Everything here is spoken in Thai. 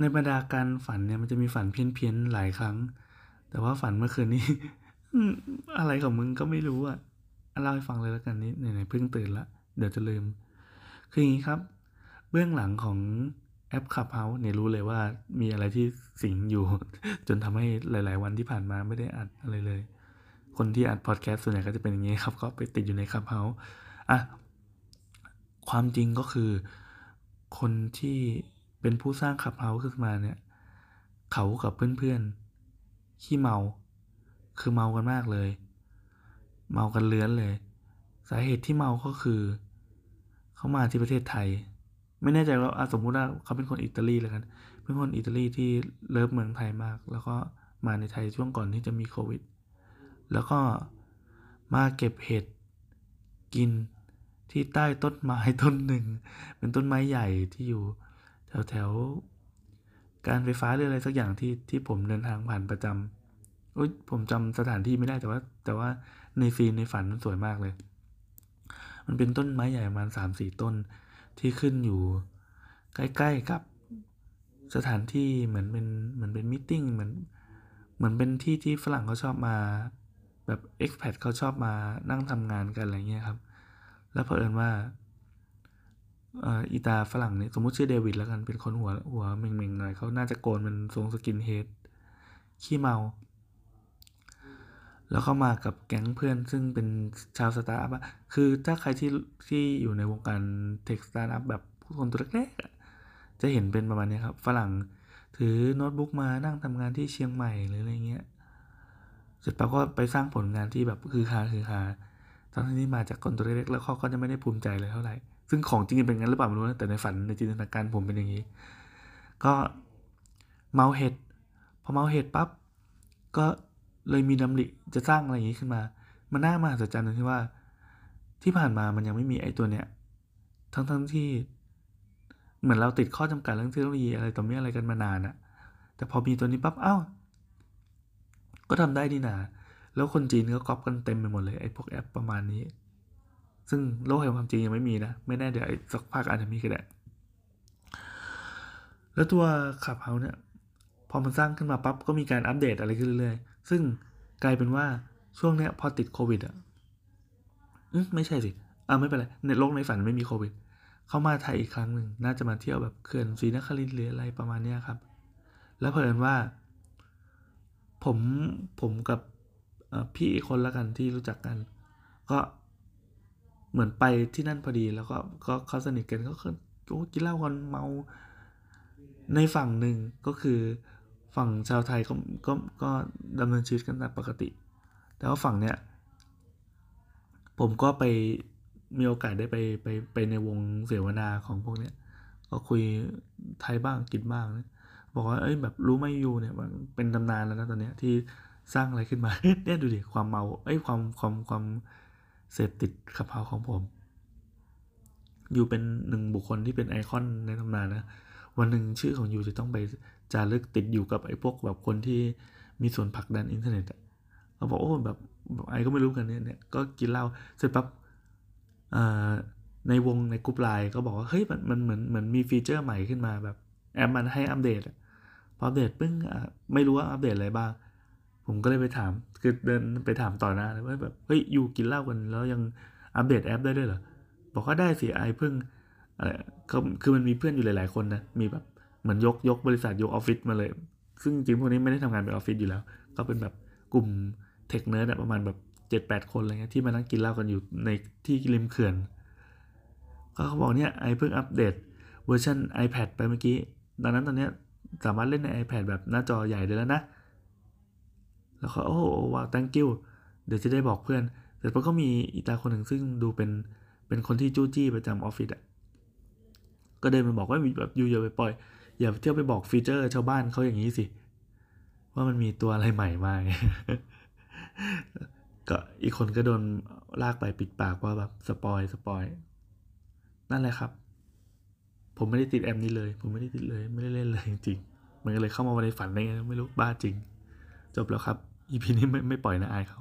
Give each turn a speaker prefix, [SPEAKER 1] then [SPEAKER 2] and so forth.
[SPEAKER 1] ในบรรดาการฝันเนี่ยมันจะมีฝันเพี้ยนๆหลายครั้ง แต่ว่าฝันเมื่อคืนนี้อะไรของมึงก็ไม่รู้อะอะเล่าให้ฟังเลยแล้วกันนี้ไหนๆเพิ่งตื่นละเดี๋ยวจะลืม คืออย่างนี้ครับ เบื้องหลังของแอปขับเฮาเนี่ยรู้เลยว่ามีอะไรที่สิงอยู่ จนทำให้หลาย ๆ วันที่ผ่านมาไม่ได้อัดอะไรเลย คนที่อัดพอดแคสต์ส่วนใหญ่ก็จะเป็นอย่างนี้ครับ ก็ไปติดอยู่ในขับเฮาอะความจริงก็คือ คนที่ เป็นผู้สร้างขับเฮาขึ้นมาเนี่ย เขากับเพื่อนๆขี้เมา คือเมากันมากเลย เมากันเลื้อนเลย สาเหตุที่เมาก็คือ เขามาที่ประเทศไทย ไม่แน่ใจว่าสมมุติว่าเขาเป็นคนอิตาลีแล้วกัน เป็นคนอิตาลีที่เลิฟเมืองไทยมาก แล้วก็มาในไทยช่วงก่อนที่จะมีโควิด แล้วก็มาเก็บเห็ดกินที่ใต้ต้นไม้ต้นหนึ่ง เป็นต้นไม้ใหญ่ที่อยู่ แถวแถวๆการไฟฟ้าหรืออะไรสักอย่างที่ที่ผมเดินทางผ่านประจำอุ้ยผมจำสถานที่ไม่ได้แต่ว่า แต่ว่าในซีนในฝันมันสวยมากเลย มันเป็นต้นไม้ใหญ่ประมาณสามสี่ต้นที่ขึ้นอยู่ ใกล้ๆกับสถานที่เหมือนเป็นเหมือนเป็นมิ팅เหมือนเหมือนเป็นที่ที่ฝรั่งเขาชอบมาแบบ expat เขาชอบมานั่งทำงานกันอะไรเงี้ยครับ แล้วเผอิญว่า อ่ออีตาฝรั่งเนี่ยสมมติชื่อเดวิดแล้วกันเป็นคนหัวหัวเม่งๆหน่อยเขาน่าจะโกนเป็นทรง skinhead ขี้เมา แล้วก็มากับแก๊งเพื่อนซึ่งเป็นชาวสตาร์ทอัพคือถ้าใครที่ที่อยู่ในวงการ tech สตาร์ทอัพแบบผู้คนตัวเล็กๆจะเห็นเป็นประมาณนี้ครับ ฝรั่งถือโน้ตบุ๊กมานั่งทำงานที่เชียงใหม่หรืออะไรเงี้ยเสร็จปั๊บก็ไปสร้างผลงานที่แบบคือฮาคือฮาทั้งที่มาจากคนตัวเล็กๆแล้วเขาก็จะไม่ได้ภูมิใจเลยเท่าไหร่ ซึ่งของจริงเป็นงั้นหรือเปล่าไม่รู้นะแต่ในฝันในจินตนาการผมเป็นอย่างนี้ ก็เมาเห็ดพอเมาเห็ดปั๊บก็เลยมีดำริจะสร้างอะไรอย่างนี้ขึ้นมา มันน่ามหัศจรรย์ตรงที่ว่า ที่ผ่านมามันยังไม่มีไอ้ตัวเนี้ย ทั้งทั้งๆที่ เหมือนเราติดข้อจำกัดเรื่องเทคโนโลยีอะไรต่อมีอะไรกันมานานอะแต่พอมีตัวนี้ปั๊บ เอ้า ก็ทำได้นี่นา แล้วคนจีนก็ก๊อปกันเต็มไปหมดเลยไอ้พวกแอปประมาณนี้ ซึ่งโลกแห่งความจริงยังไม่มีนะ ไม่แน่เดี๋ยวสักพักอาจจะมีก็ได้ แล้วตัวขับเฮาเนี่ยพอมันสร้างขึ้นมาปั๊บก็มีการอัปเดตอะไรขึ้นเรื่อยๆ ซึ่งกลายเป็นว่าช่วงเนี้ยพอติดโควิดอะอืมไม่ใช่สิอ่าไม่เป็นไรในโลกในฝันไม่มีโควิด เข้ามาไทยอีกครั้งหนึ่งน่าจะมาเที่ยวแบบเขื่อนศรีนครินทร์หรืออะไรประมาณเนี้ยครับ แล้วเผอิญว่า ผมผมกับพี่อีกคนละกันที่รู้จักกัน ก็ เหมือนไปที่นั่นพอดีแล้วก็ก็เขาสนิทกันก็คือโอ้กินเหล้ากันเมาในฝั่งหนึ่งก็คือฝั่งชาวไทยก็ก็ก็ดำเนินชีวิตกันตามปกติ แต่ว่าฝั่งเนี้ยผมก็ไปมีโอกาสได้ไปไปไปในวงเสวนาของพวกเนี้ยก็คุยไทยบ้างกินบ้างนะบอกว่าเอ้ยแบบรู้ไหมยูเนี่ยมันเป็นตำนานแล้วนะตอนเนี้ยที่สร้างอะไรขึ้นมาเนี่ยดูดิความเมาเอ้ยความความความ เสพติดขับเฮาของผม อยู่เป็นหนึ่งบุคคลที่เป็นไอคอนในตำนานนะ วันหนึ่งชื่อของ you จะต้องไปจารึกติดอยู่กับไอ้พวกแบบคนที่มีส่วนผลักดันอินเทอร์เน็ตอะเขาบอกโอ้แบบ I ก็ไม่รู้กันเนี่ยเนี่ยก็กินเหล้าเสร็จปั๊บในวงในกลุ่มไลน์ก็บอกว่าเฮ้ยมันมันเหมือนเหมือนมีฟีเจอร์ใหม่ขึ้นมาแบบแอปมันให้อัปเดตอะพออัปเดตปึ้งไม่รู้ว่าอัปเดตอะไรบ้าง ผมก็เลยไปถามคือเดินไปถามต่อหน้าเลยว่าแบบเฮ้ย you กินเหล้ากันแล้วยังอัปเดตแอปได้ด้วยเหรอบอกว่าได้สิ I เพิ่งอะไรคือมันมีเพื่อนอยู่หลาย ๆคนนะมีแบบเหมือนยกยกบริษัทยกออฟฟิศมาเลย ซึ่งจริงๆพวกนี้ไม่ได้ทำงานเป็นออฟฟิศอยู่แล้ว ก็เป็นแบบกลุ่ม tech nerd ประมาณแบบเจ็ดแปดคนอะไรเงี้ยที่มานั่งกินเหล้ากันอยู่ในที่ริมเขื่อนก็เขาบอกเนี่ย I เพิ่งอัปเดตเวอร์ชัน iPad ไปเมื่อกี้ ดังนั้นตอนเนี้ยสามารถเล่นใน iPad แบบหน้าจอใหญ่ได้แล้วนะ แล้วก็โอ้โห wow thank you เดี๋ยวจะได้บอกเพื่อน แต่พอก็มีอีตาคนหนึ่งซึ่งดูเป็นเป็นคนที่จู้จี้ประจำออฟฟิศอะก็เดินมาบอกว่าแบบ you อย่าไปปล่อย อย่าเที่ยวไปบอกฟีเจอร์ชาวบ้านเขาอย่างนี้สิ ว่ามันมีตัวอะไรใหม่มาก็อีกคนก็โดนลากไปปิดปากว่าแบบ spoil spoil นั่นแหละครับ ผมไม่ได้ติดแอปนี้เลย ผมไม่ได้ติดเลย ไม่ได้เล่นเลยจริงมันก็เลยเข้ามาในฝันได้ไงไม่รู้บ้าจริง จบแล้วครับ อีพีนี้ไม่ไม่ปล่อยนะอายเขา